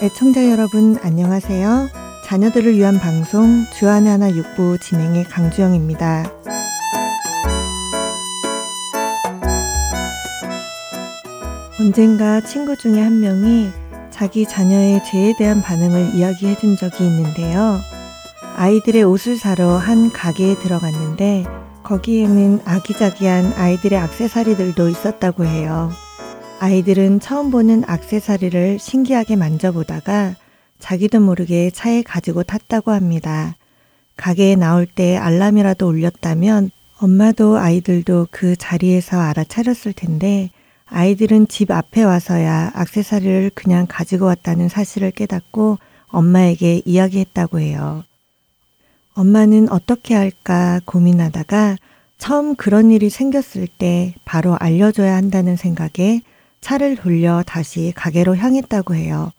애청자 여러분 안녕하세요. 자녀들을 위한 방송 주안의 하나 육부 진행의 강주영입니다. 언젠가 친구 중에 한 명이 자기 자녀의 죄에 대한 반응을 이야기해 준 적이 있는데요. 아이들의 옷을 사러 한 가게에 들어갔는데 거기에는 아기자기한 아이들의 악세사리들도 있었다고 해요. 아이들은 처음 보는 악세사리를 신기하게 만져보다가 자기도 모르게 차에 가지고 탔다고 합니다. 가게에 나올 때 알람이라도 울렸다면 엄마도 아이들도 그 자리에서 알아차렸을 텐데 아이들은 집 앞에 와서야 악세사리를 그냥 가지고 왔다는 사실을 깨닫고 엄마에게 이야기했다고 해요. 엄마는 어떻게 할까 고민하다가 처음 그런 일이 생겼을 때 바로 알려줘야 한다는 생각에 차를 돌려 다시 가게로 향했다고 해요.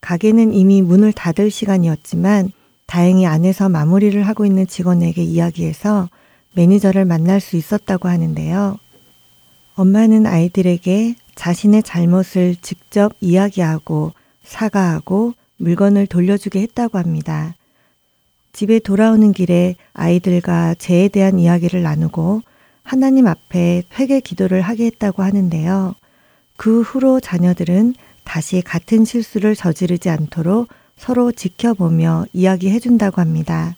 가게는 이미 문을 닫을 시간이었지만 다행히 안에서 마무리를 하고 있는 직원에게 이야기해서 매니저를 만날 수 있었다고 하는데요. 엄마는 아이들에게 자신의 잘못을 직접 이야기하고 사과하고 물건을 돌려주게 했다고 합니다. 집에 돌아오는 길에 아이들과 죄에 대한 이야기를 나누고 하나님 앞에 회개 기도를 하게 했다고 하는데요. 그 후로 자녀들은 다시 같은 실수를 저지르지 않도록 서로 지켜보며 이야기해 준다고 합니다.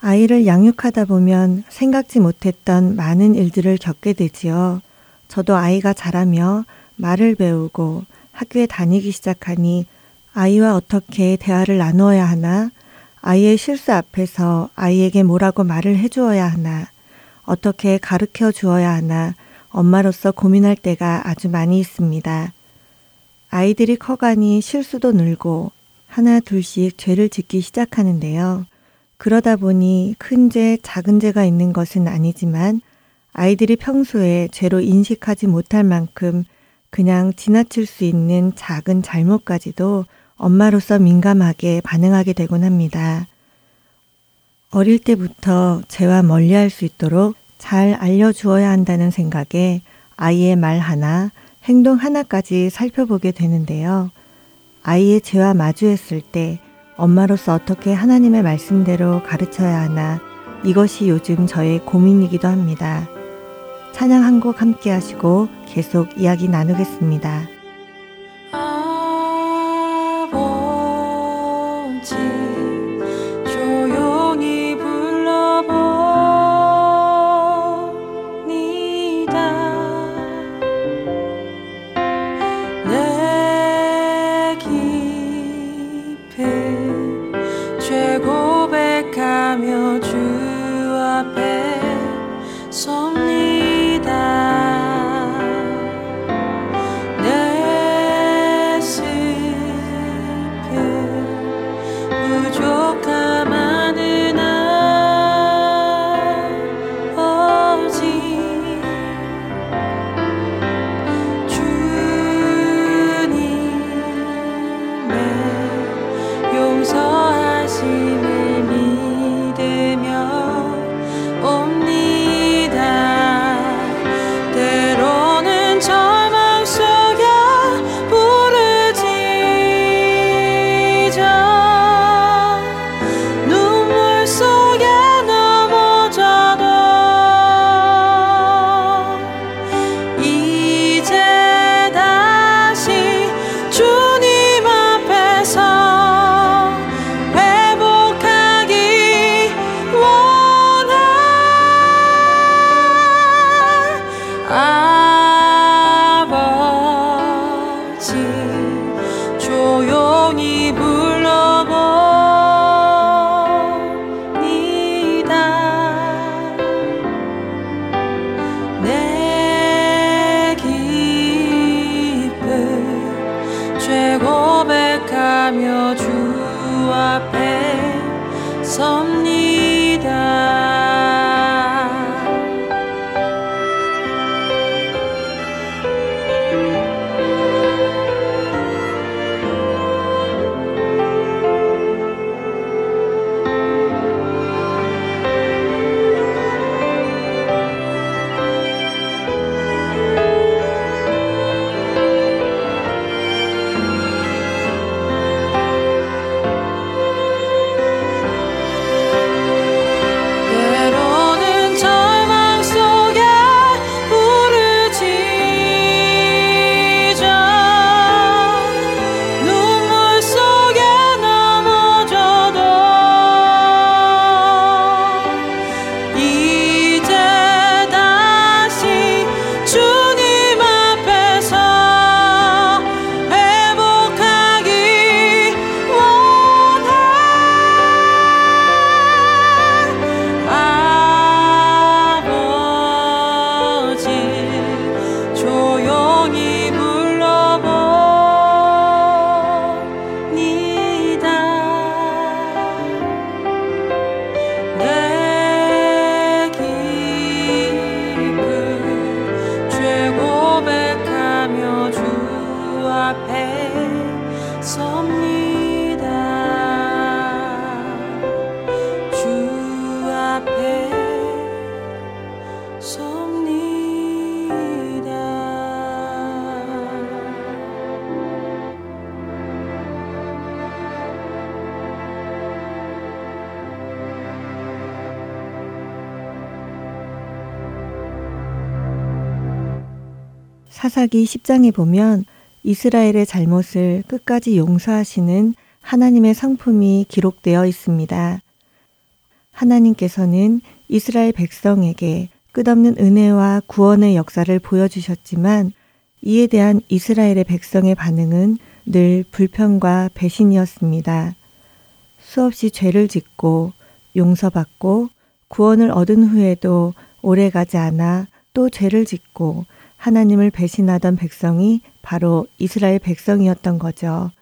아이를 양육하다 보면 생각지 못했던 많은 일들을 겪게 되지요. 저도 아이가 자라며 말을 배우고 학교에 다니기 시작하니 아이와 어떻게 대화를 나누어야 하나, 아이의 실수 앞에서 아이에게 뭐라고 말을 해주어야 하나, 어떻게 가르쳐 주어야 하나, 엄마로서 고민할 때가 아주 많이 있습니다. 아이들이 커가니 실수도 늘고 하나 둘씩 죄를 짓기 시작하는데요. 그러다 보니 큰 죄, 작은 죄가 있는 것은 아니지만 아이들이 평소에 죄로 인식하지 못할 만큼 그냥 지나칠 수 있는 작은 잘못까지도 엄마로서 민감하게 반응하게 되곤 합니다. 어릴 때부터 죄와 멀리 할 수 있도록 잘 알려주어야 한다는 생각에 아이의 말 하나, 행동 하나까지 살펴보게 되는데요. 아이의 죄와 마주했을 때 엄마로서 어떻게 하나님의 말씀대로 가르쳐야 하나 이것이 요즘 저의 고민이기도 합니다. 찬양 한 곡 함께 하시고 계속 이야기 나누겠습니다. 사사기 10장에 보면 이스라엘의 잘못을 끝까지 용서하시는 하나님의 성품이 기록되어 있습니다. 하나님께서는 이스라엘 백성에게 끝없는 은혜와 구원의 역사를 보여주셨지만 이에 대한 이스라엘의 백성의 반응은 늘 불평과 배신이었습니다. 수없이 죄를 짓고 용서받고 구원을 얻은 후에도 오래 가지 않아 또 죄를 짓고 하나님을 배신하던 백성이 바로 이스라엘 백성이었던 거죠.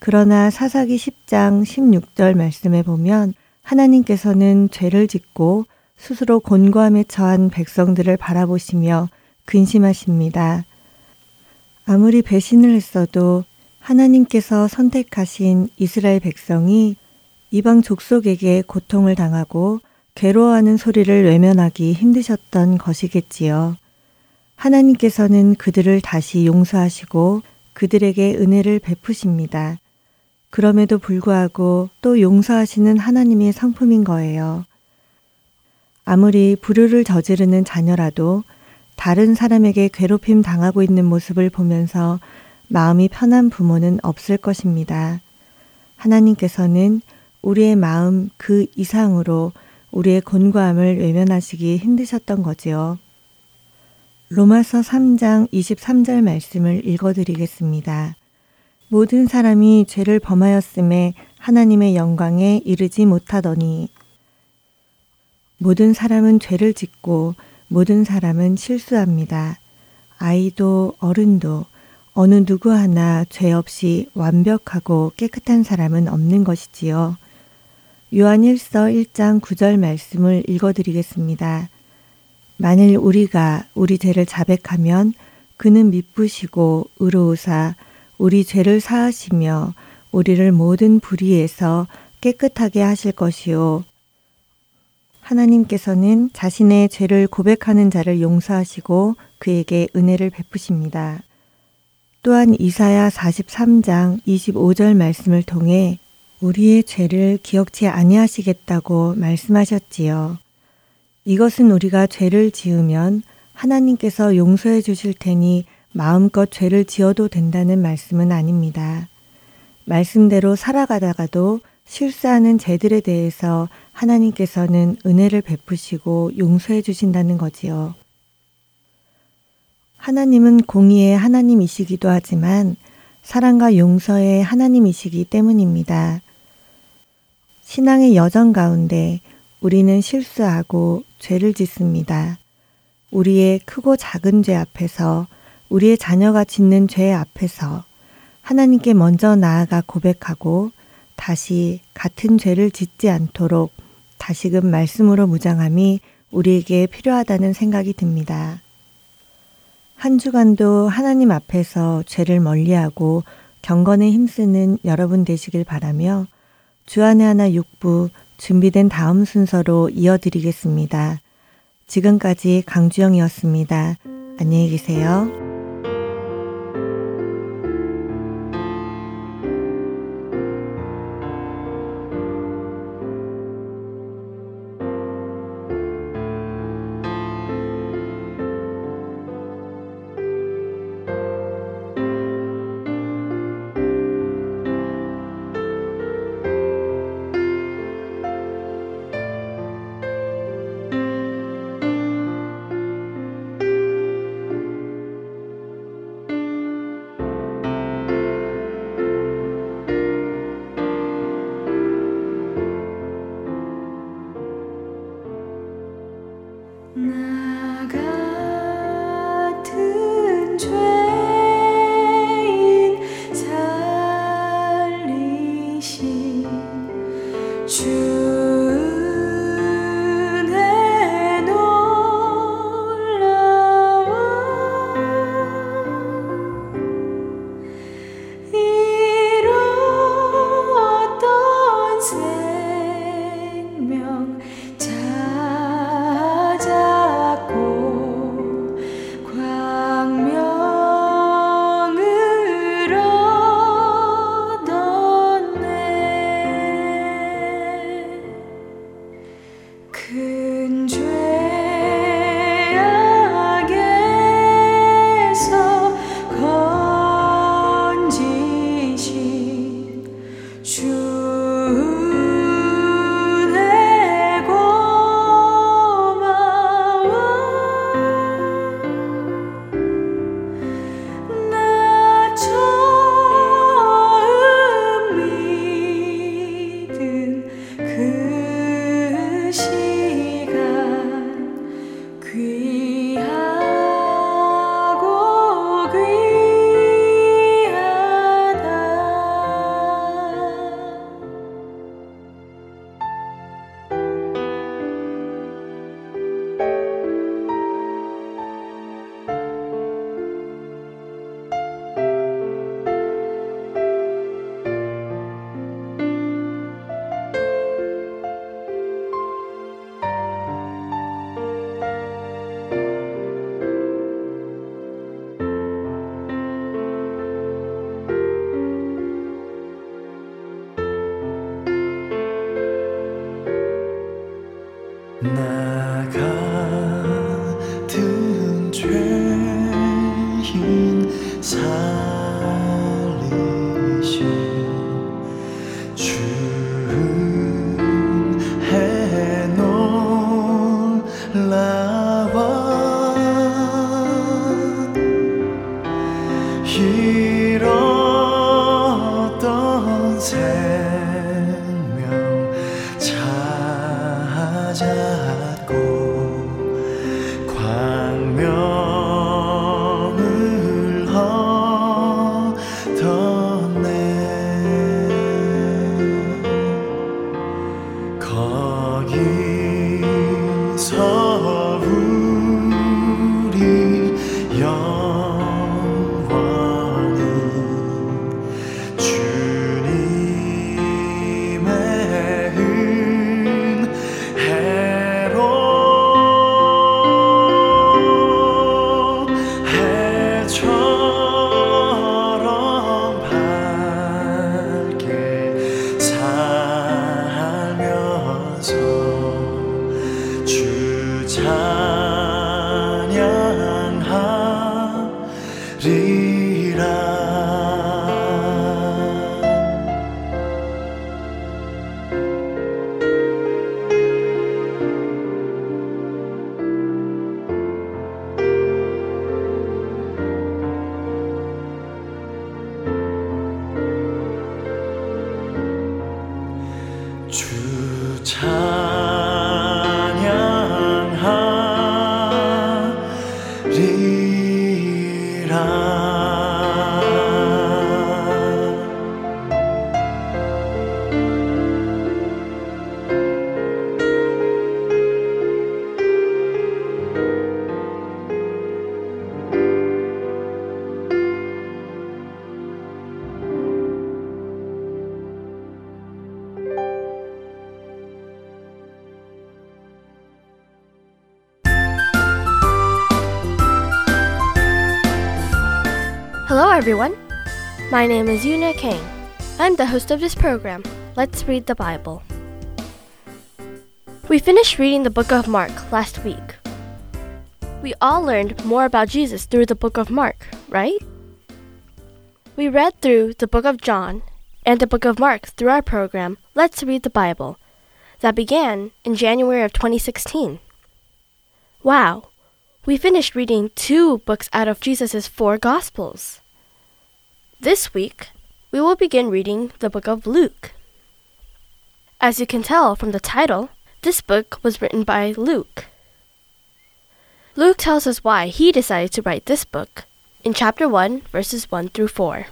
그러나 사사기 10장 16절 말씀에 보면 하나님께서는 죄를 짓고 스스로 곤고함에 처한 백성들을 바라보시며 근심하십니다. 아무리 배신을 했어도 하나님께서 선택하신 이스라엘 백성이 이방 족속에게 고통을 당하고 괴로워하는 소리를 외면하기 힘드셨던 것이겠지요. 하나님께서는 그들을 다시 용서하시고 그들에게 은혜를 베푸십니다. 그럼에도 불구하고 또 용서하시는 하나님의 성품인 거예요. 아무리 불효를 저지르는 자녀라도 다른 사람에게 괴롭힘 당하고 있는 모습을 보면서 마음이 편한 부모는 없을 것입니다. 하나님께서는 우리의 마음 그 이상으로 우리의 곤고함을 외면하시기 힘드셨던 거지요. 로마서 3장 23절 말씀을 읽어드리겠습니다. 모든 사람이 죄를 범하였음에 하나님의 영광에 이르지 못하더니 모든 사람은 죄를 짓고 모든 사람은 실수합니다. 아이도 어른도 어느 누구 하나 죄 없이 완벽하고 깨끗한 사람은 없는 것이지요. 요한 1서 1장 9절 말씀을 읽어드리겠습니다. 만일 우리가 우리 죄를 자백하면 그는 미쁘시고 의로우사 우리 죄를 사하시며 우리를 모든 불의에서 깨끗하게 하실 것이요 하나님께서는 자신의 죄를 고백하는 자를 용서하시고 그에게 은혜를 베푸십니다. 또한 이사야 43장 25절 말씀을 통해 우리의 죄를 기억치 아니하시겠다고 말씀하셨지요. 이것은 우리가 죄를 지으면 하나님께서 용서해 주실 테니 마음껏 죄를 지어도 된다는 말씀은 아닙니다. 말씀대로 살아가다가도 실수하는 죄들에 대해서 하나님께서는 은혜를 베푸시고 용서해 주신다는 거지요. 하나님은 공의의 하나님이시기도 하지만 사랑과 용서의 하나님이시기 때문입니다. 신앙의 여정 가운데 우리는 실수하고 죄를 짓습니다. 우리의 크고 작은 죄 앞에서 우리의 자녀가 짓는 죄 앞에서 하나님께 먼저 나아가 고백하고 다시 같은 죄를 짓지 않도록 다시금 말씀으로 무장함이 우리에게 필요하다는 생각이 듭니다. 한 주간도 하나님 앞에서 죄를 멀리하고 경건에 힘쓰는 여러분 되시길 바라며 주안의 하나 육부 준비된 다음 순서로 이어드리겠습니다. 지금까지 강주영이었습니다. 안녕히 계세요. 주차 everyone. My name is Yuna Kang. I'm the host of this program. Let's read the Bible. We finished reading the book of Mark last week. We all learned more about Jesus through the book of Mark, right? We read through the book of John and the book of Mark through our program, Let's Read the Bible, that began in January of 2016. Wow, we finished reading two books out of Jesus' four Gospels. This week, we will begin reading the book of Luke. As you can tell from the title, this book was written by Luke. Luke tells us why he decided to write this book in chapter 1, verses 1 through 4.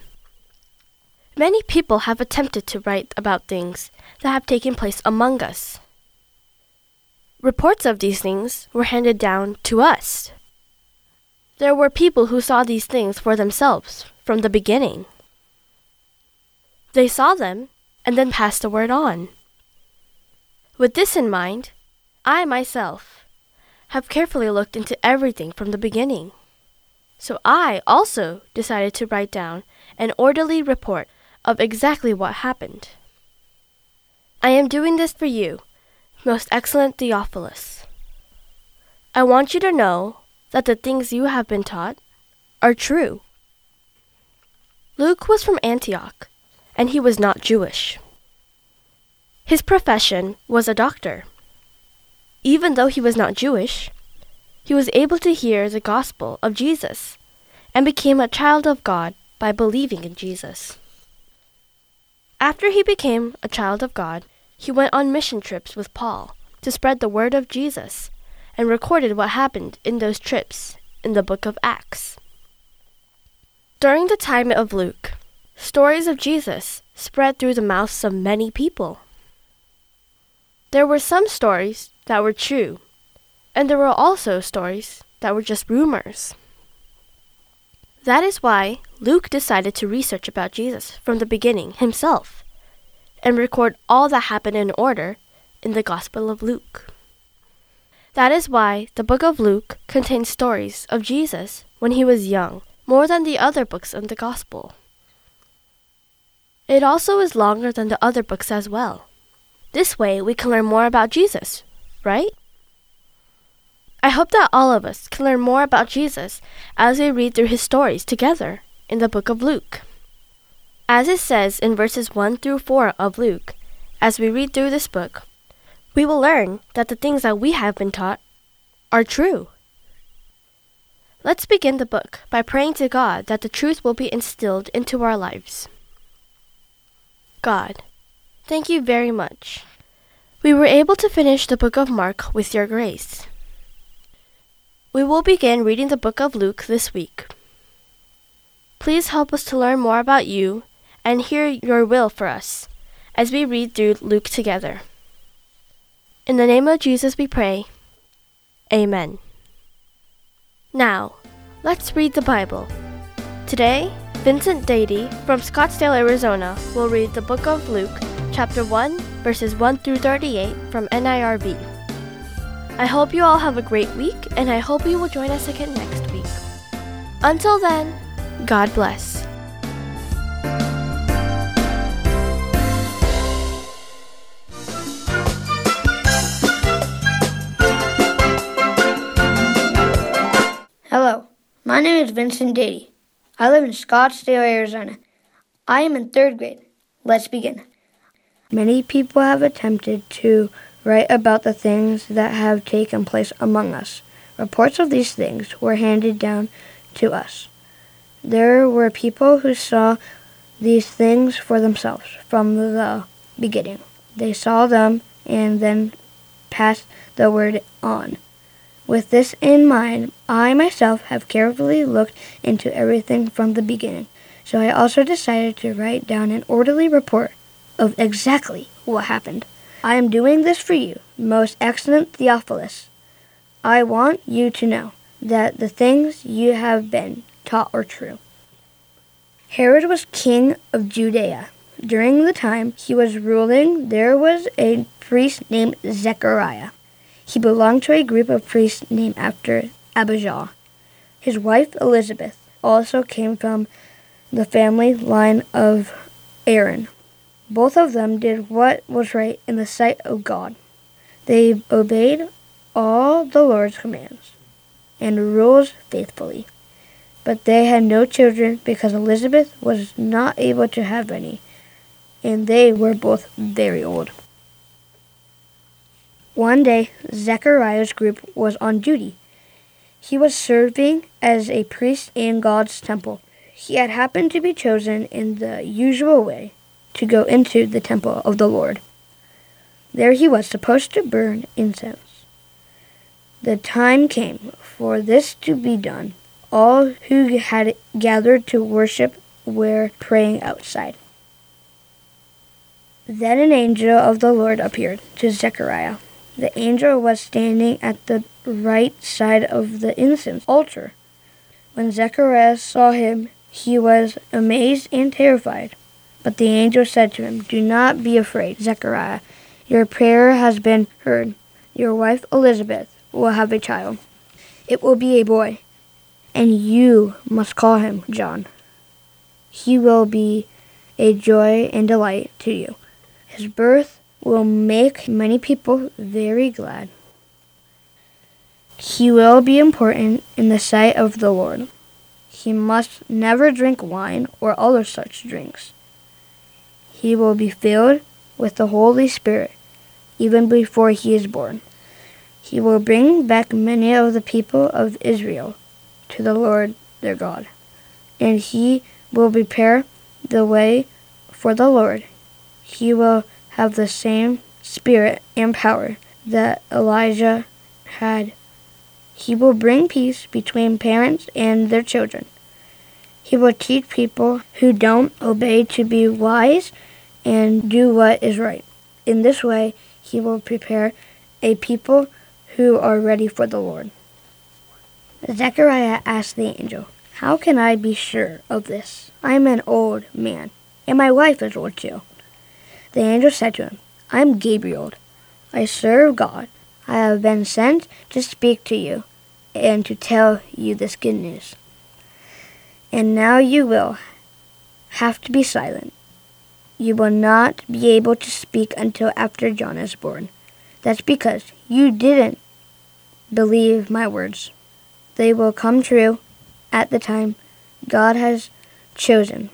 Many people have attempted to write about things that have taken place among us. Reports of these things were handed down to us. There were people who saw these things for themselves from the beginning. They saw them and then passed the word on. With this in mind, I myself have carefully looked into everything from the beginning. So I also decided to write down an orderly report of exactly what happened. I am doing this for you, most excellent Theophilus. I want you to know that the things you have been taught are true. Luke was from Antioch, and he was not Jewish. His profession was a doctor. Even though he was not Jewish, he was able to hear the gospel of Jesus and became a child of God by believing in Jesus. After he became a child of God, he went on mission trips with Paul to spread the word of Jesus and recorded what happened in those trips in the book of Acts. During the time of Luke, stories of Jesus spread through the mouths of many people. There were some stories that were true, and there were also stories that were just rumors. That is why Luke decided to research about Jesus from the beginning himself and record all that happened in order in the Gospel of Luke. That is why the book of Luke contains stories of Jesus when he was young more than the other books in the Gospel. It also is longer than the other books as well. This way, we can learn more about Jesus, right? I hope that all of us can learn more about Jesus as we read through his stories together in the book of Luke. As it says in verses 1 through 4 of Luke, as we read through this book, we will learn that the things that we have been taught are true. Let's begin the book by praying to God that the truth will be instilled into our lives. God, thank you very much. We were able to finish the book of Mark with your grace. We will begin reading the book of Luke this week. Please help us to learn more about you and hear your will for us as we read through Luke together. In the name of Jesus we pray. Amen. Now, let's read the Bible. Today, Vincent Dady from Scottsdale, Arizona will read the book of Luke, chapter 1, verses 1 through 38 from NIRV. I hope you all have a great week, and I hope you will join us again next week. Until then, God bless. My name is Vincent Dady. I live in Scottsdale, Arizona. I am in third grade. Let's begin. Many people have attempted to write about the things that have taken place among us. Reports of these things were handed down to us. There were people who saw these things for themselves from the beginning. They saw them and then passed the word on. With this in mind, I myself have carefully looked into everything from the beginning. So I also decided to write down an orderly report of exactly what happened. I am doing this for you, most excellent Theophilus. I want you to know that the things you have been taught are true. Herod was king of Judea. During the time he was ruling, there was a priest named Zechariah. He belonged to a group of priests named after Abijah. His wife Elizabeth also came from the family line of Aaron. Both of them did what was right in the sight of God. They obeyed all the Lord's commands and rules faithfully. But they had no children because Elizabeth was not able to have any, and they were both very old. One day, Zechariah's group was on duty. He was serving as a priest in God's temple. He had happened to be chosen in the usual way to go into the temple of the Lord. There he was supposed to burn incense. The time came for this to be done. All who had gathered to worship were praying outside. Then an angel of the Lord appeared to Zechariah. The angel was standing at the right side of the incense altar. When Zechariah saw him, he was amazed and terrified. But the angel said to him, Do not be afraid, Zechariah. Your prayer has been heard. Your wife Elizabeth will have a child. It will be a boy, and you must call him John. He will be a joy and delight to you. His birth will make many people very glad. He will be important in the sight of the Lord. He must never drink wine or other such drinks. He will be filled with the Holy Spirit even before he is born. He will bring back many of the people of Israel to the Lord their God, and he will prepare the way for the Lord. He will have the same spirit and power that Elijah had. He will bring peace between parents and their children. He will teach people who don't obey to be wise and do what is right. In this way, he will prepare a people who are ready for the Lord. Zechariah asked the angel, How can I be sure of this? I am an old man, and my wife is old too. The angel said to him, I am Gabriel. I serve God. I have been sent to speak to you and to tell you this good news. And now you will have to be silent. You will not be able to speak until after John is born. That's because you didn't believe my words. They will come true at the time God has chosen.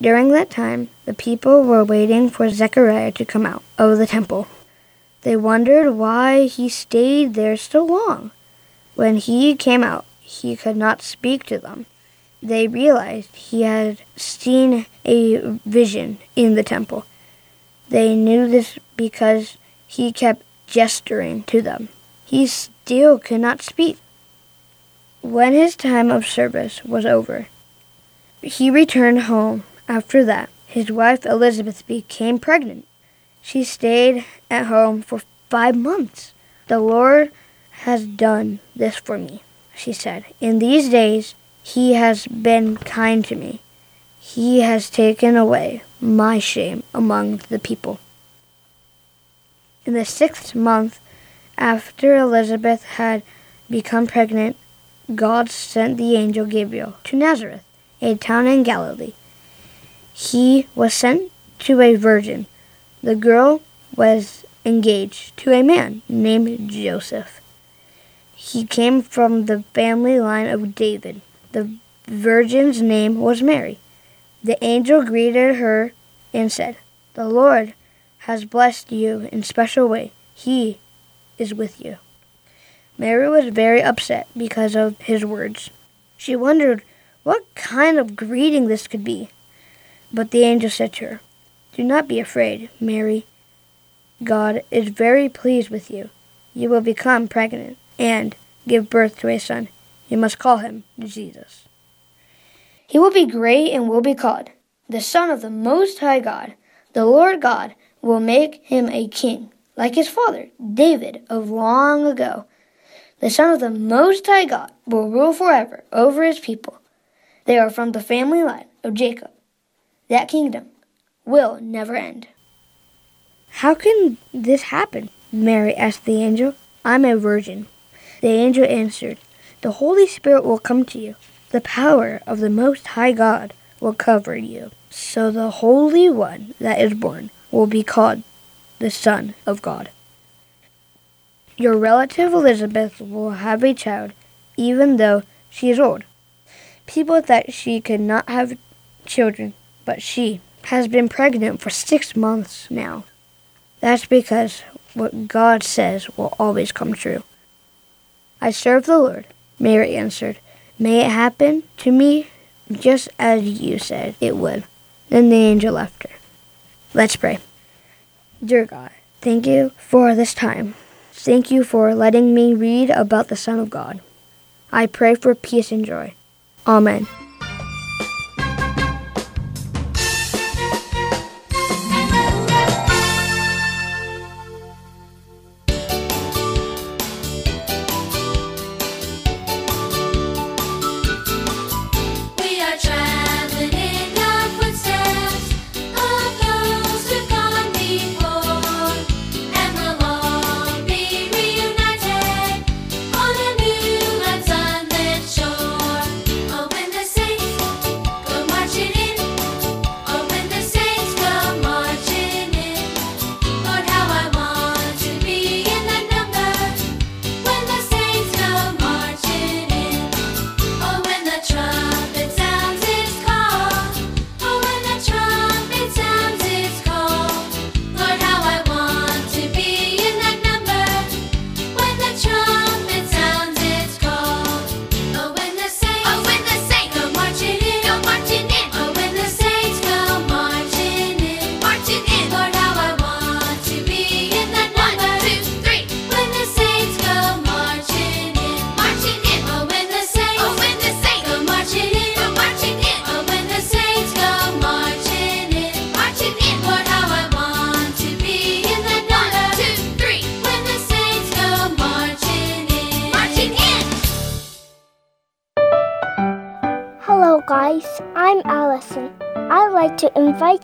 During that time, the people were waiting for Zechariah to come out of the temple. They wondered why he stayed there so long. When he came out, he could not speak to them. They realized he had seen a vision in the temple. They knew this because he kept gesturing to them. He still could not speak. When his time of service was over, he returned home after that, his wife Elizabeth became pregnant. She stayed at home for five months. The Lord has done this for me, she said. In these days, He has been kind to me. He has taken away my shame among the people. In the sixth month after Elizabeth had become pregnant, God sent the angel Gabriel to Nazareth, a town in Galilee he was sent to a virgin. The girl was engaged to a man named Joseph. He came from the family line of David. The virgin's name was Mary. The angel greeted her and said, The Lord has blessed you in special way. He is with you. Mary was very upset because of his words. She wondered what kind of greeting this could be. But the angel said to her, Do not be afraid, Mary. God is very pleased with you. You will become pregnant and give birth to a son. You must call him Jesus. He will be great and will be called the Son of the Most High God. The Lord God will make him a king, like his father, David, of long ago. The Son of the Most High God will rule forever over his people. They are from the family line of Jacob. That kingdom will never end. How can this happen? Mary asked the angel. I'm a virgin. The angel answered, The Holy Spirit will come to you. The power of the Most High God will cover you. So the Holy One that is born will be called the Son of God. Your relative Elizabeth will have a child, even though she is old. People thought she could not have children but she has been pregnant for six months now. That's because what God says will always come true. I serve the Lord, Mary answered. May it happen to me just as you said it would. Then the angel left her. Let's pray. Dear God, thank you for this time. Thank you for letting me read about the Son of God. I pray for peace and joy. Amen.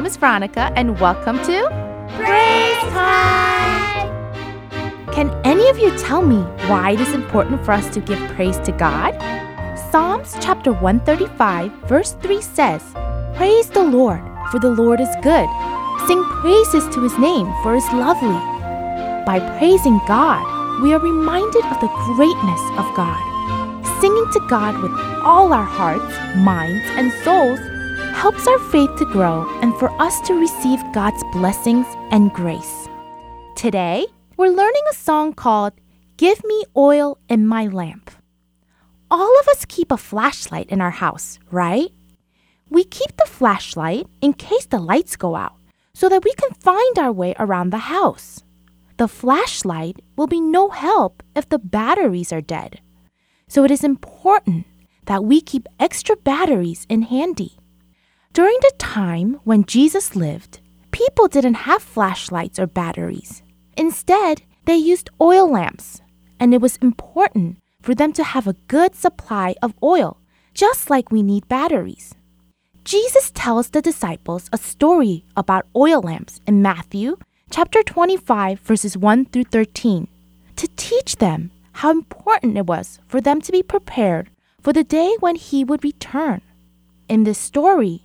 Name is Veronica, and welcome to Praise Time! Can any of you tell me why it is important for us to give praise to God? Psalms chapter 135, verse 3 says, Praise the Lord, for the Lord is good. Sing praises to his name, for is lovely. By praising God, we are reminded of the greatness of God. Singing to God with all our hearts, minds, and souls helps our faith to grow and for us to receive God's blessings and grace. Today, we're learning a song called Give Me Oil in My Lamp. All of us keep a flashlight in our house, right? We keep the flashlight in case the lights go out so that we can find our way around the house. The flashlight will be no help if the batteries are dead. So it is important that we keep extra batteries in handy. During the time when Jesus lived, people didn't have flashlights or batteries. Instead, they used oil lamps, and it was important for them to have a good supply of oil, just like we need batteries. Jesus tells the disciples a story about oil lamps in Matthew chapter 25 verses 1 through 13 to teach them how important it was for them to be prepared for the day when he would return. In this story,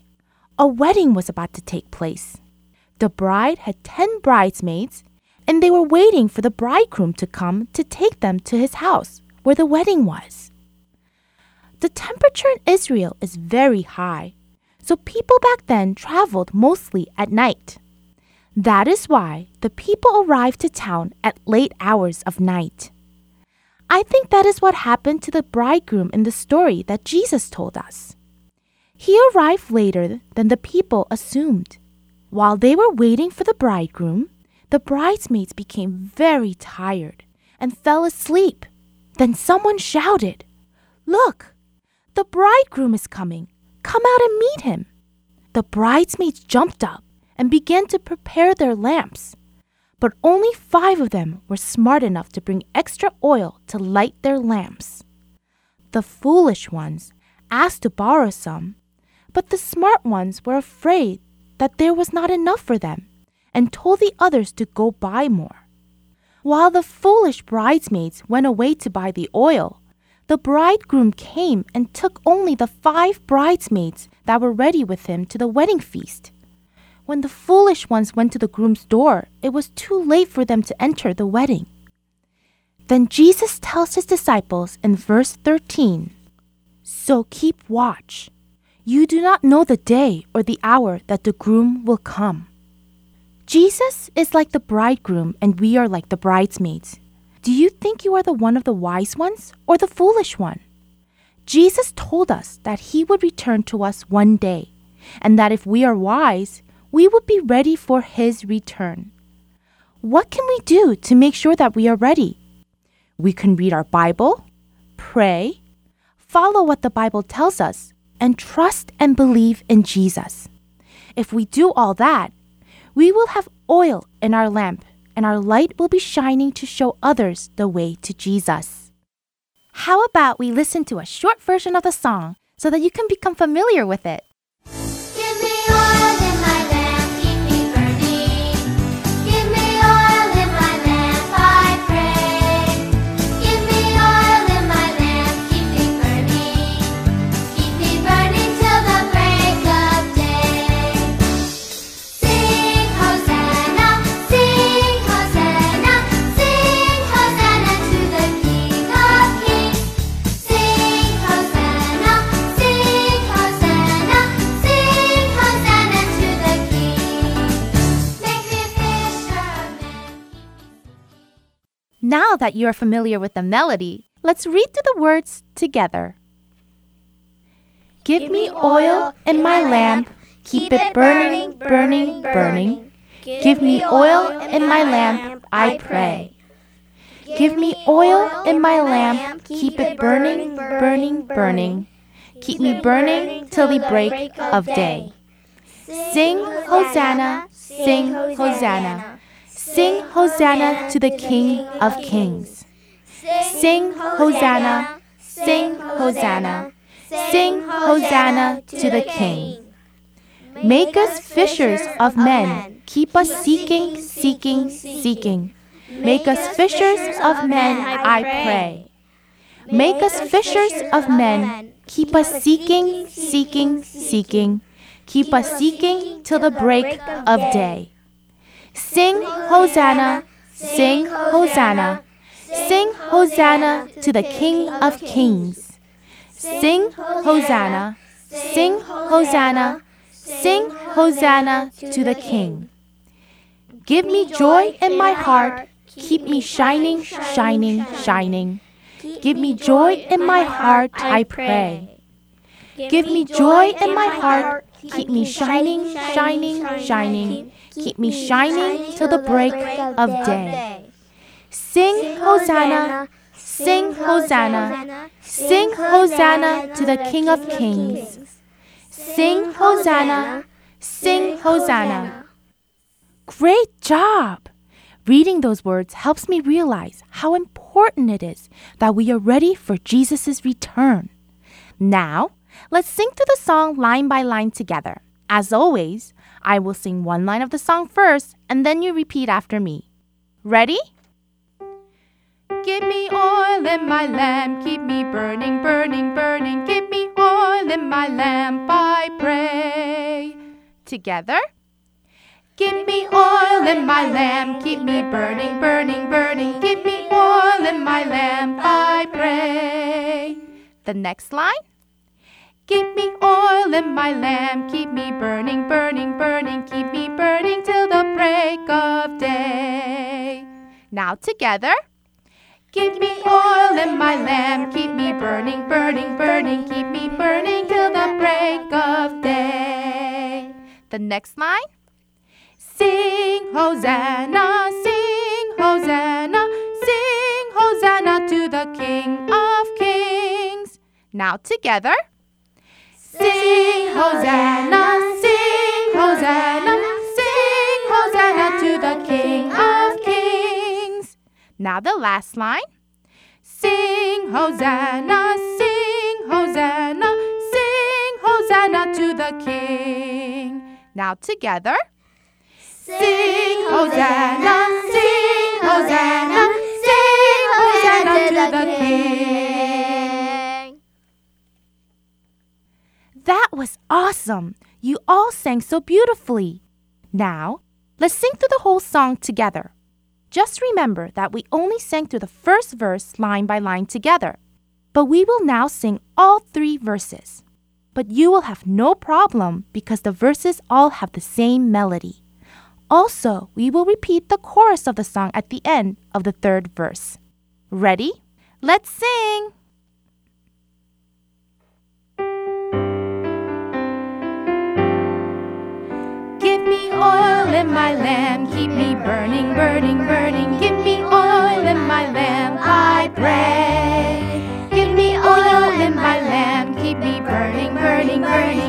a wedding was about to take place. The bride had 10 bridesmaids, and they were waiting for the bridegroom to come to take them to his house where the wedding was. The temperature in Israel is very high, so people back then traveled mostly at night. That is why the people arrived to town at late hours of night. I think that is what happened to the bridegroom in the story that Jesus told us. He arrived later than the people assumed. While they were waiting for the bridegroom, the bridesmaids became very tired and fell asleep. Then someone shouted, Look, the bridegroom is coming. Come out and meet him. The bridesmaids jumped up and began to prepare their lamps. But only five of them were smart enough to bring extra oil to light their lamps. The foolish ones asked to borrow some, but the smart ones were afraid that there was not enough for them and told the others to go buy more. While the foolish bridesmaids went away to buy the oil, the bridegroom came and took only the five bridesmaids that were ready with him to the wedding feast. When the foolish ones went to the groom's door, it was too late for them to enter the wedding. Then Jesus tells his disciples in verse 13 So keep watch. You do not know the day or the hour that the groom will come. Jesus is like the bridegroom, and we are like the bridesmaids. Do you think you are the one of the wise ones or the foolish one? Jesus told us that he would return to us one day, and that if we are wise, we would be ready for his return. What can we do to make sure that we are ready? We can read our Bible, pray, follow what the Bible tells us, and trust and believe in Jesus. If we do all that, we will have oil in our lamp, and our light will be shining to show others the way to Jesus. How about we listen to a short version of the song so that you can become familiar with it? Now that you are familiar with the melody, let's read through the words together. Give me oil in my lamp, keep it burning, burning, burning. Give me oil in my lamp, I pray. Give me oil in my lamp, keep it burning, burning, burning. keep me burning till the break of day. Sing Hosanna, sing Hosanna. Sing Hosanna to the King of Kings. Sing Hosanna, sing Hosanna. Sing Hosanna to the King. Make us fishers of men. Keep us seeking, seeking, seeking. Make us fishers of men, I pray. Make us fishers of men. Keep us seeking, seeking, seeking. Keep us seeking till the break of day. Sing Hosanna, sing Hosanna. Sing Hosanna to the King of Kings. Sing Hosanna, sing Hosanna, sing Hosanna to the King. Give me joy in my heart, keep me shining, shining, shining. Give me joy in my heart, I pray. Give me joy in my heart, keep me shining, shining, shining. Keep me shining till the break of day. Sing Hosanna, sing Hosanna, sing Hosanna to the King of Kings. Sing Hosanna, sing Hosanna. Great job! Reading those words helps me realize how important it is that we are ready for Jesus' return. Now, let's sing through the song line by line together. As always, I will sing one line of the song first and then you repeat after me. Ready? Give me oil in my lamp, keep me burning, burning, burning. Give me oil in my lamp, I pray. Together. Give me oil in my lamp, keep me burning, burning, burning. Give me oil in my lamp, I pray. The next line. Give me oil in my lamp, keep me burning, burning, burning, keep me burning till the break of day. Now together. Give me oil in my lamp, keep me burning, burning, burning, keep me burning till the break of day. The next line. Sing Hosanna, sing Hosanna, sing Hosanna to the King of Kings. Now together. Sing Hosanna, sing Hosanna, sing Hosanna to the King of Kings. Now the last line. Sing Hosanna, sing Hosanna, sing Hosanna to the King. Now together. Sing Hosanna, sing Hosanna, sing Hosanna to the King. That was awesome! You all sang so beautifully. Now, let's sing through the whole song together. Just remember that we only sang through the first verse line by line together. But we will now sing all three verses. But you will have no problem because the verses all have the same melody. Also, we will repeat the chorus of the song at the end of the third verse. Ready? Let's sing! In my lamp, keep me burning, burning, burning. Give me oil in my lamp, I pray. Give me oil in my lamp, keep me burning, burning, burning.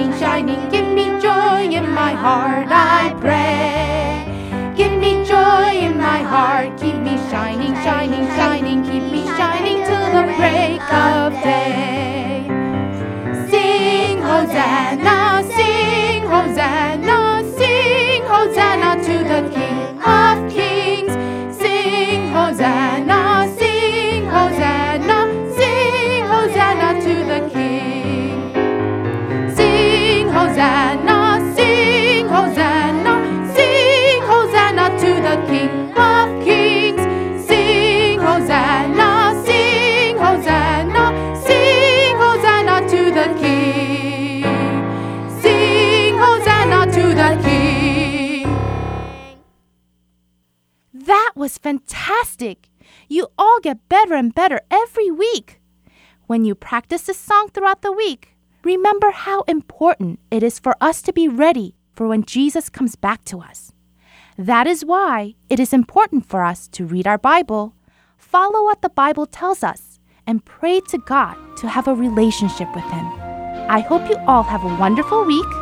Shining, shining. Give me joy in my heart, I pray. Give me joy in my heart, keep me shining, shining, shining, keep me shining till the break of day. Sing Hosanna, fantastic. You all get better and better every week. When you practice this song throughout the week, remember how important it is for us to be ready for when Jesus comes back to us. That is why it is important for us to read our Bible, follow what the Bible tells us, and pray to God to have a relationship with Him. I hope you all have a wonderful week,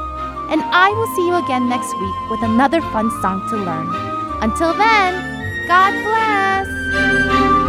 and I will see you again next week with another fun song to learn. Until then, God bless!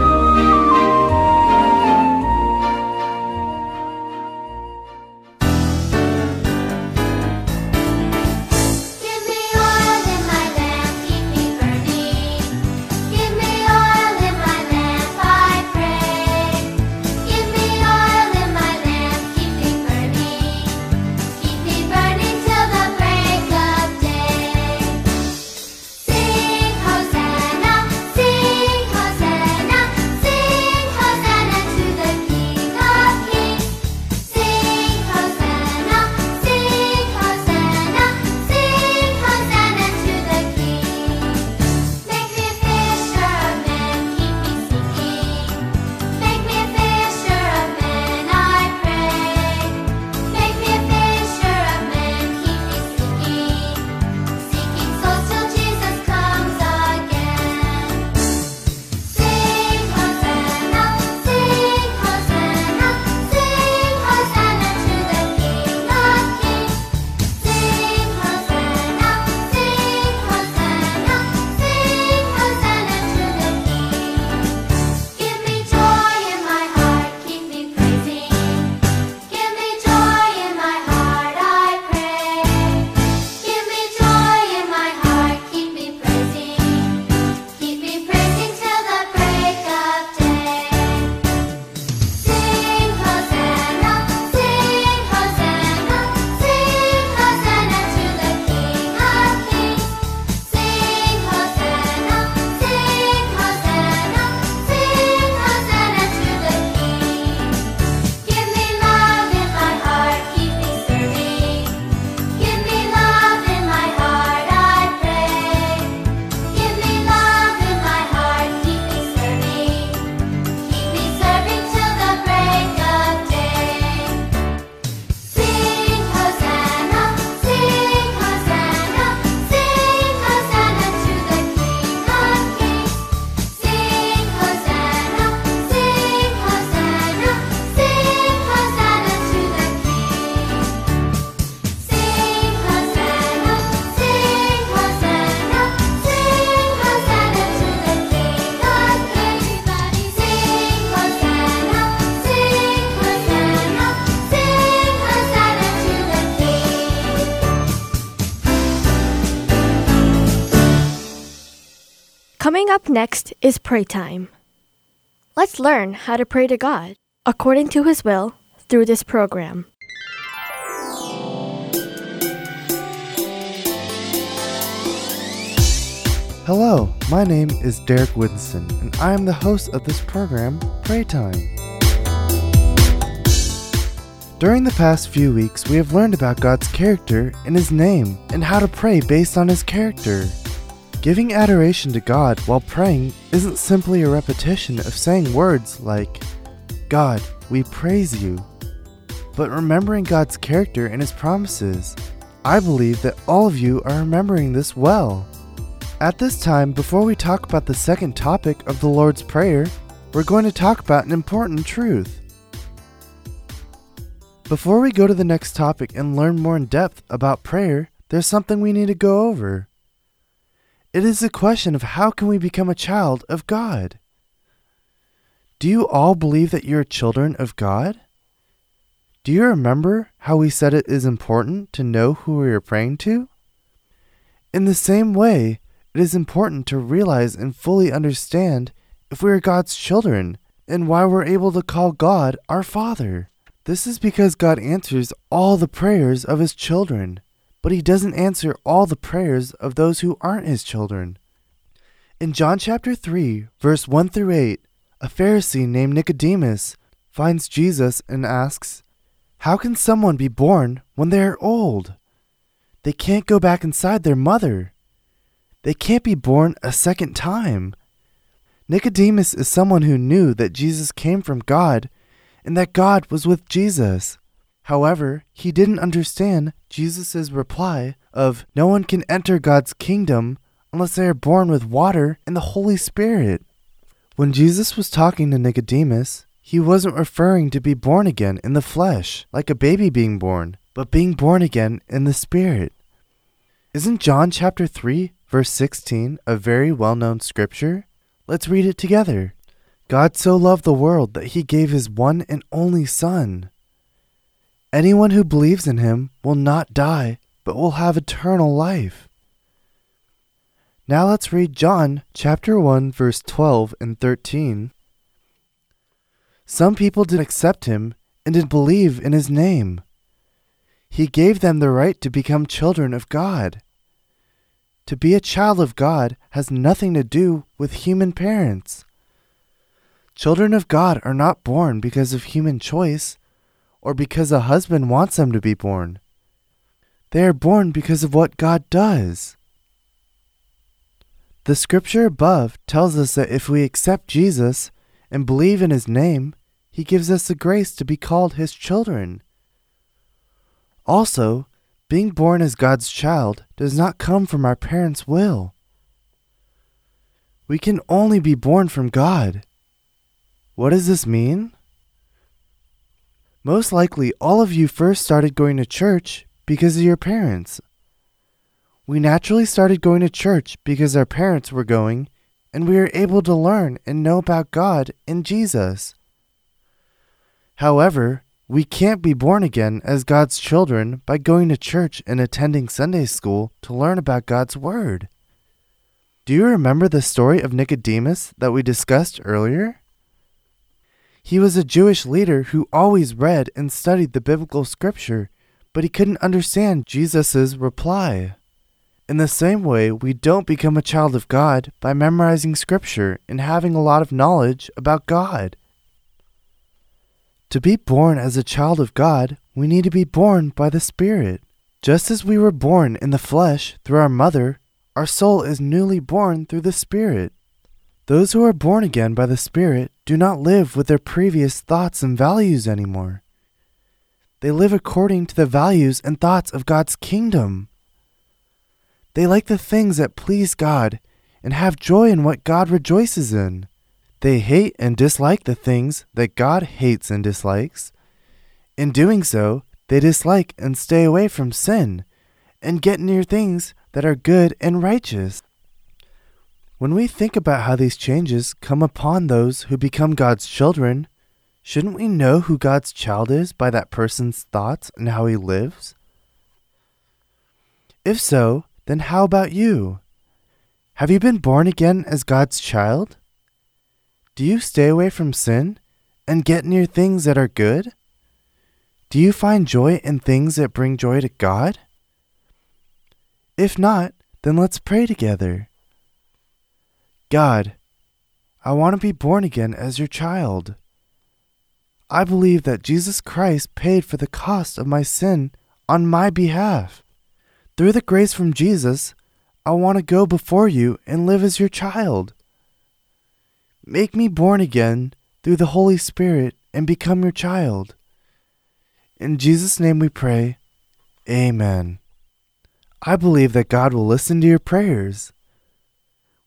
Coming up next is pray time. Let's learn how to pray to God according to His will through this program. Hello, my name is Derek Winston, and I am the host of this program, Pray Time. During the past few weeks, we have learned about God's character and His name, and how to pray based on His character. Giving adoration to God while praying isn't simply a repetition of saying words like, God, we praise you, but remembering God's character and His promises. I believe that all of you are remembering this well. At this time, before we talk about the second topic of the Lord's Prayer, we're going to talk about an important truth. Before we go to the next topic and learn more in depth about prayer, there's something we need to go over. It is the question of how can we become a child of God? Do you all believe that you're children of God? Do you remember how we said it is important to know who we are praying to? In the same way, it is important to realize and fully understand if we are God's children and why we're able to call God our Father. This is because God answers all the prayers of His children, but He doesn't answer all the prayers of those who aren't His children. In John chapter 3, verse 1 through 8, a Pharisee named Nicodemus finds Jesus and asks, How can someone be born when they are old? They can't go back inside their mother. They can't be born a second time. Nicodemus is someone who knew that Jesus came from God and that God was with Jesus. However, he didn't understand Jesus' reply of, No one can enter God's kingdom unless they are born with water and the Holy Spirit. When Jesus was talking to Nicodemus, he wasn't referring to be born again in the flesh, like a baby being born, but being born again in the Spirit. Isn't John chapter 3, verse 16 a very well known scripture? Let's read it together. God so loved the world that he gave his one and only Son. Anyone who believes in him will not die, but will have eternal life. Now let's read John chapter 1 verse 12 and 13. Some people did accept him and did believe in his name. He gave them the right to become children of God. To be a child of God has nothing to do with human parents. Children of God are not born because of human choice or because a husband wants them to be born. They are born because of what God does. The scripture above tells us that if we accept Jesus and believe in his name, he gives us the grace to be called his children. Also, being born as God's child does not come from our parents' will. We can only be born from God. What does this mean? Most likely, all of you first started going to church because of your parents. We naturally started going to church because our parents were going, and we were able to learn and know about God and Jesus. However, we can't be born again as God's children by going to church and attending Sunday school to learn about God's Word. Do you remember the story of Nicodemus that we discussed earlier? He was a Jewish leader who always read and studied the biblical scripture, but he couldn't understand Jesus' reply. In the same way, we don't become a child of God by memorizing scripture and having a lot of knowledge about God. To be born as a child of God, we need to be born by the Spirit. Just as we were born in the flesh through our mother, our soul is newly born through the Spirit. Those who are born again by the Spirit do not live with their previous thoughts and values anymore. They live according to the values and thoughts of God's kingdom. They like the things that please God and have joy in what God rejoices in. They hate and dislike the things that God hates and dislikes. In doing so, they dislike and stay away from sin and get near things that are good and righteous. When we think about how these changes come upon those who become God's children, shouldn't we know who God's child is by that person's thoughts and how he lives? If so, then how about you? Have you been born again as God's child? Do you stay away from sin and get near things that are good? Do you find joy in things that bring joy to God? If not, then let's pray together. God, I want to be born again as your child. I believe that Jesus Christ paid for the cost of my sin on my behalf. Through the grace from Jesus, I want to go before you and live as your child. Make me born again through the Holy Spirit and become your child. In Jesus' name we pray. Amen. I believe that God will listen to your prayers.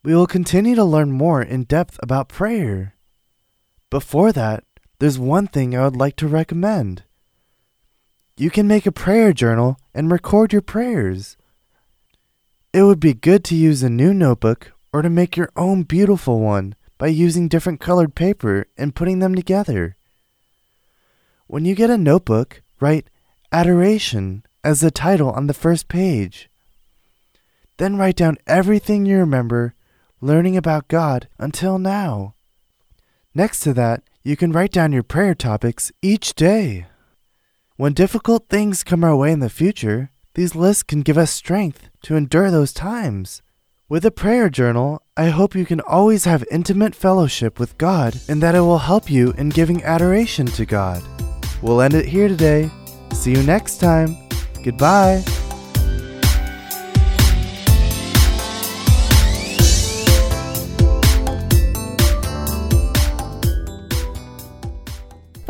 We will continue to learn more in depth about prayer. Before that, there's one thing I would like to recommend. You can make a prayer journal and record your prayers. It would be good to use a new notebook or to make your own beautiful one by using different colored paper and putting them together. When you get a notebook, write Adoration as the title on the first page. Then write down everything you remember learning about God until now. Next to that, you can write down your prayer topics each day. When difficult things come our way in the future, these lists can give us strength to endure those times. With a prayer journal, I hope you can always have intimate fellowship with God and that it will help you in giving adoration to God. We'll end it here today. See you next time. Goodbye.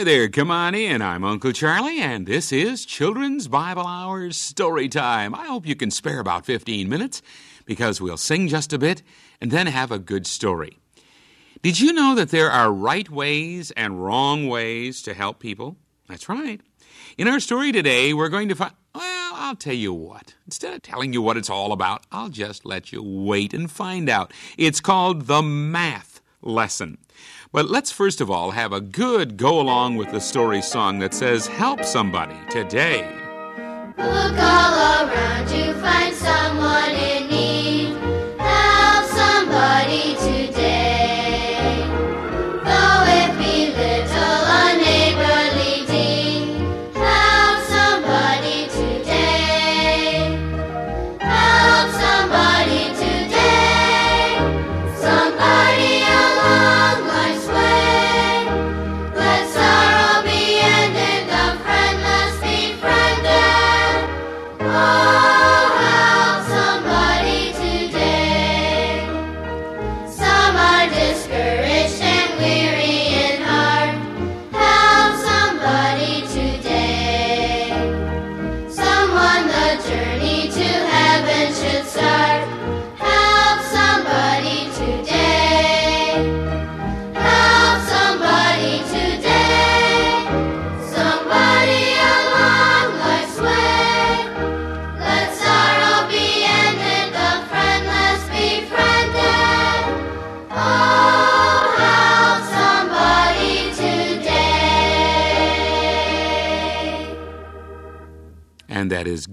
hi there. Come on in. I'm Uncle Charlie, and this is Children's Bible Hours Story Time. I hope you can spare about 15 minutes because we'll sing just a bit and then have a good story. Did you know that there are right ways and wrong ways to help people? That's right. In our story today, we're going to find. Well, I'll tell you what. Instead of telling you what it's all about, I'll just let you wait and find out. It's called the math lesson. But let's first of all have a good go along with the story song that says, Help somebody today.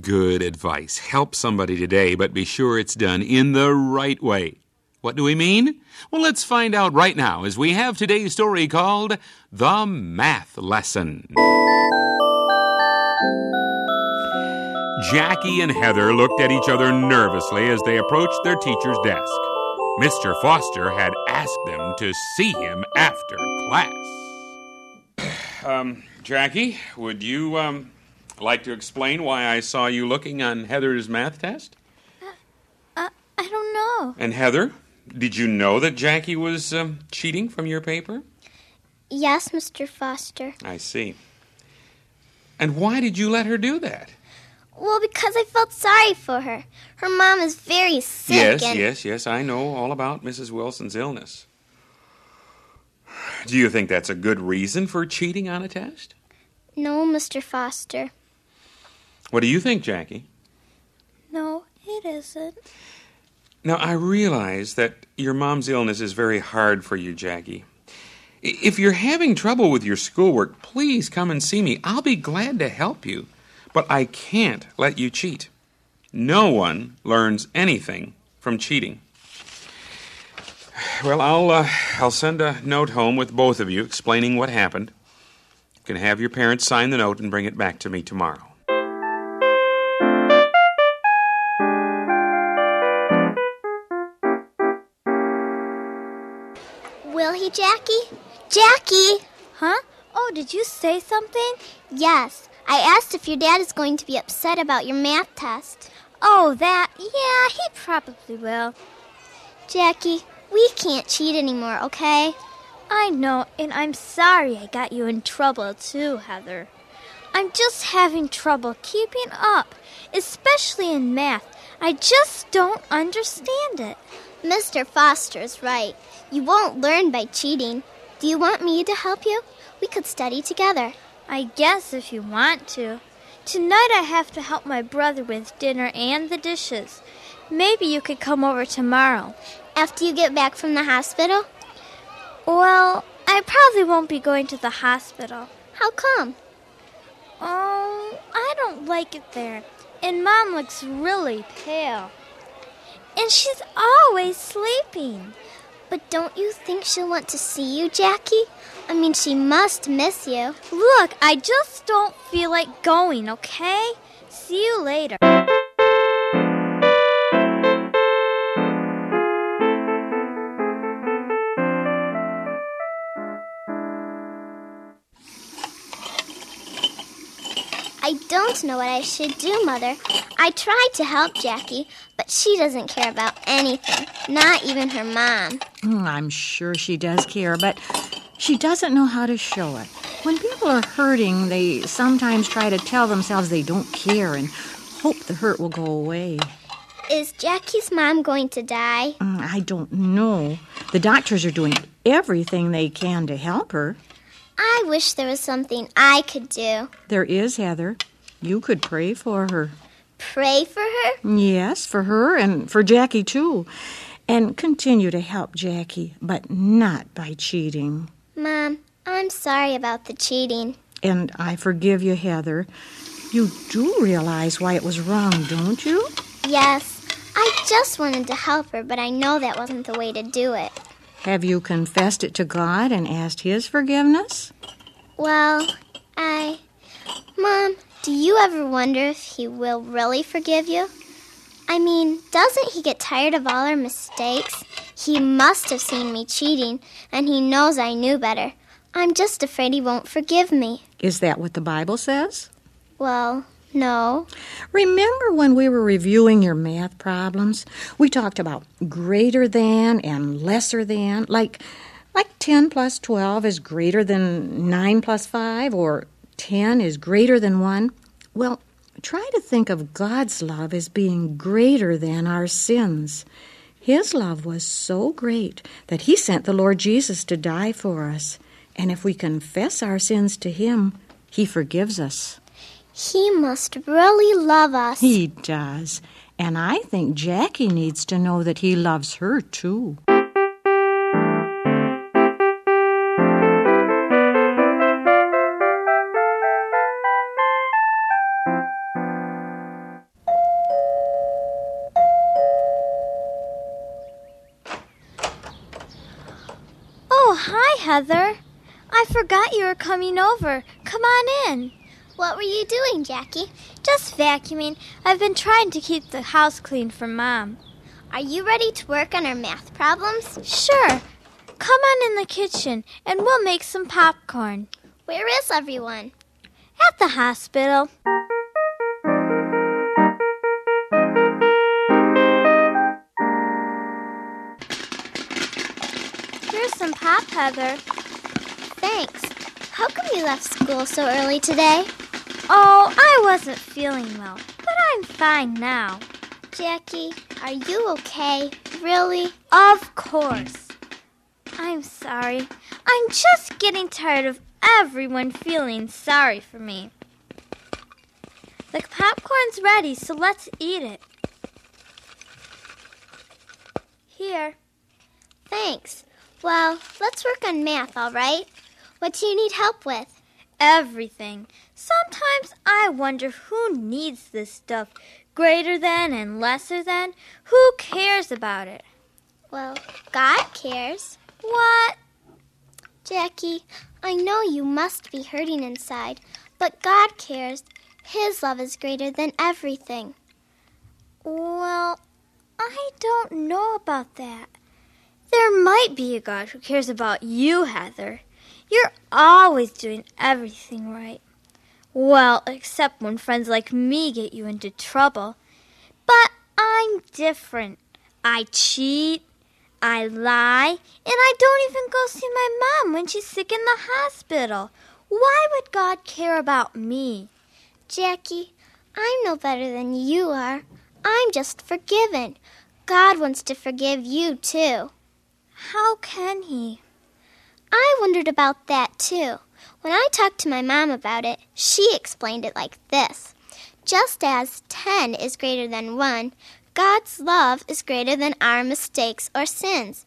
Good advice. Help somebody today, but be sure it's done in the right way. What do we mean? Well, let's find out right now as we have today's story called The Math Lesson. Jackie and Heather looked at each other nervously as they approached their teacher's desk. Mr. Foster had asked them to see him after class. Um, Jackie, would you, um, like to explain why I saw you looking on Heather's math test? Uh, I don't know. And Heather, did you know that Jackie was um, cheating from your paper? Yes, Mr. Foster. I see. And why did you let her do that? Well, because I felt sorry for her. Her mom is very sick. yes, and yes, yes, I know all about Mrs. Wilson's illness. Do you think that's a good reason for cheating on a test? No, Mr. Foster. What do you think, Jackie? No, it isn't. Now, I realize that your mom's illness is very hard for you, Jackie. If you're having trouble with your schoolwork, please come and see me. I'll be glad to help you. But I can't let you cheat. No one learns anything from cheating. Well, I'll uh, I'll send a note home with both of you explaining what happened. You can have your parents sign the note and bring it back to me tomorrow. Will he, Jackie? Jackie! Huh? Oh, did you say something? Yes. I asked if your dad is going to be upset about your math test. Oh, that? Yeah, he probably will. Jackie, we can't cheat anymore, okay? I know, and I'm sorry I got you in trouble too, Heather. I'm just having trouble keeping up, especially in math. I just don't understand it. Mr. Foster's right. You won't learn by cheating. Do you want me to help you? We could study together. I guess if you want to. Tonight I have to help my brother with dinner and the dishes. Maybe you could come over tomorrow. After you get back from the hospital? Well, I probably won't be going to the hospital. How come? Oh, I don't like it there. And Mom looks really pale. and she's always sleeping. But don't you think she'll want to see you, Jackie? I mean, she must miss you. Look, I just don't feel like going, okay? See you later. I don't know what I should do, Mother. I tried to help Jackie, but she doesn't care about anything, not even her mom. Mm, I'm sure she does care, but she doesn't know how to show it. When people are hurting, they sometimes try to tell themselves they don't care and hope the hurt will go away. Is Jackie's mom going to die? Mm, I don't know. The doctors are doing everything they can to help her. I wish there was something I could do. There is, Heather. You could pray for her. Pray for her? Yes, for her and for Jackie, too. And continue to help Jackie, but not by cheating. Mom, I'm sorry about the cheating. And I forgive you, Heather. You do realize why it was wrong, don't you? Yes, I just wanted to help her, but I know that wasn't the way to do it. Have you confessed it to God and asked His forgiveness? Well, I. Mom, do you ever wonder if he will really forgive you? I mean, doesn't he get tired of all our mistakes? He must have seen me cheating, and he knows I knew better. I'm just afraid he won't forgive me. Is that what the Bible says? Well, no. Remember when we were reviewing your math problems? We talked about greater than and lesser than, like like 10 plus 12 is greater than 9 plus 5 or 10 is greater than 1. Well, try to think of God's love as being greater than our sins. His love was so great that he sent the Lord Jesus to die for us. And if we confess our sins to him, he forgives us. He must really love us. He does. And I think Jackie needs to know that he loves her too. Oh, hi, Heather. I forgot you were coming over. Come on in. What were you doing, Jackie? Just vacuuming. I've been trying to keep the house clean for Mom. Are you ready to work on our math problems? Sure. Come on in the kitchen and we'll make some popcorn. Where is everyone? At the hospital. Here's some pop, Heather. Thanks. How come you left school so early today? Oh, I wasn't feeling well, but I'm fine now. Jackie, are you okay? Really? Of course. I'm sorry. I'm just getting tired of everyone feeling sorry for me. The popcorn's ready, so let's eat it. Here. Thanks. Well, let's work on math, all right? What do you need help with? Everything. Sometimes I wonder who needs this stuff. Greater than and lesser than. Who cares about it? Well, God cares. What? Jackie, I know you must be hurting inside, but God cares. His love is greater than everything. Well, I don't know about that. There might be a God who cares about you, Heather. You're always doing everything right. Well, except when friends like me get you into trouble. But I'm different. I cheat, I lie, and I don't even go see my mom when she's sick in the hospital. Why would God care about me? Jackie, I'm no better than you are. I'm just forgiven. God wants to forgive you, too. How can He? I wondered about that, too. When I talked to my mom about it, she explained it like this Just as 10 is greater than 1, God's love is greater than our mistakes or sins.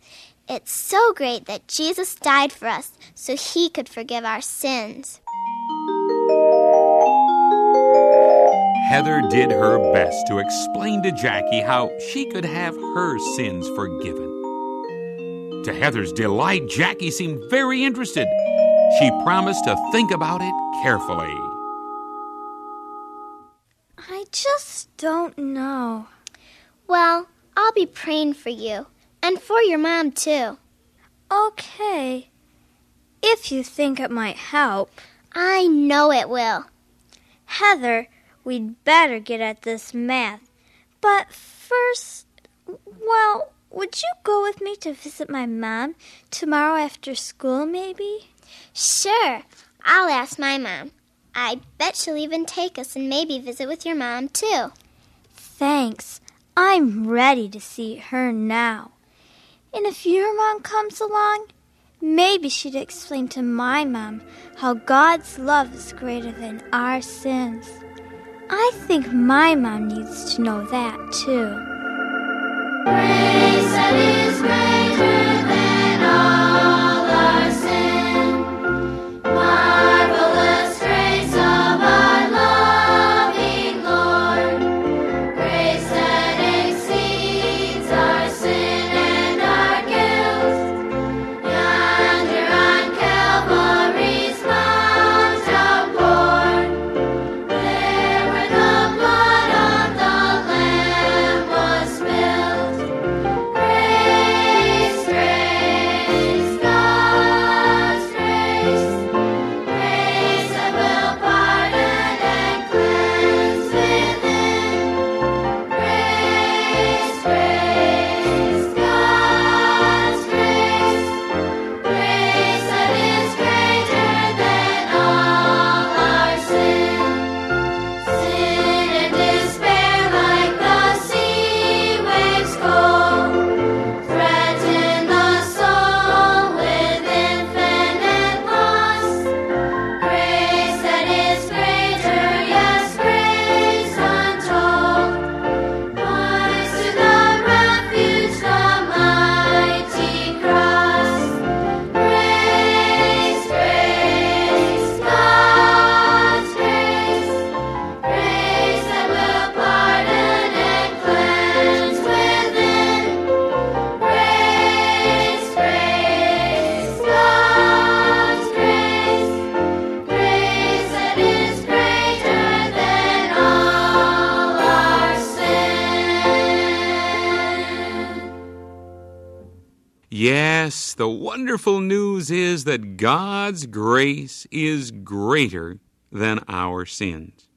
It's so great that Jesus died for us so he could forgive our sins. Heather did her best to explain to Jackie how she could have her sins forgiven. To Heather's delight, Jackie seemed very interested. She promised to think about it carefully. I just don't know. Well, I'll be praying for you. And for your mom, too. Okay. If you think it might help. I know it will. Heather, we'd better get at this math. But first, well, would you go with me to visit my mom tomorrow after school, maybe? Sure. I'll ask my mom. I bet she'll even take us and maybe visit with your mom, too. Thanks. I'm ready to see her now. And if your mom comes along, maybe she'd explain to my mom how God's love is greater than our sins. I think my mom needs to know that too. Grace that is greater wonderful news is that God's grace is greater than our sins.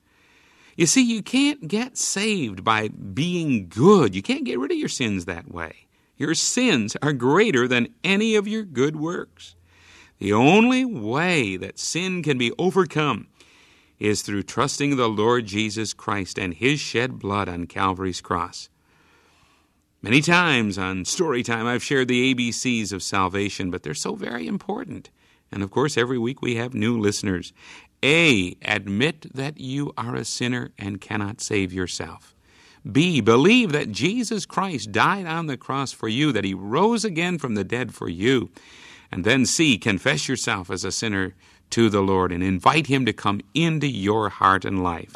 You see, you can't get saved by being good. You can't get rid of your sins that way. Your sins are greater than any of your good works. The only way that sin can be overcome is through trusting the Lord Jesus Christ and His shed blood on Calvary's cross. Many times on Storytime, I've shared the ABCs of salvation, but they're so very important. And of course, every week we have new listeners. A. Admit that you are a sinner and cannot save yourself. B. Believe that Jesus Christ died on the cross for you, that he rose again from the dead for you. And then C. Confess yourself as a sinner to the Lord and invite him to come into your heart and life.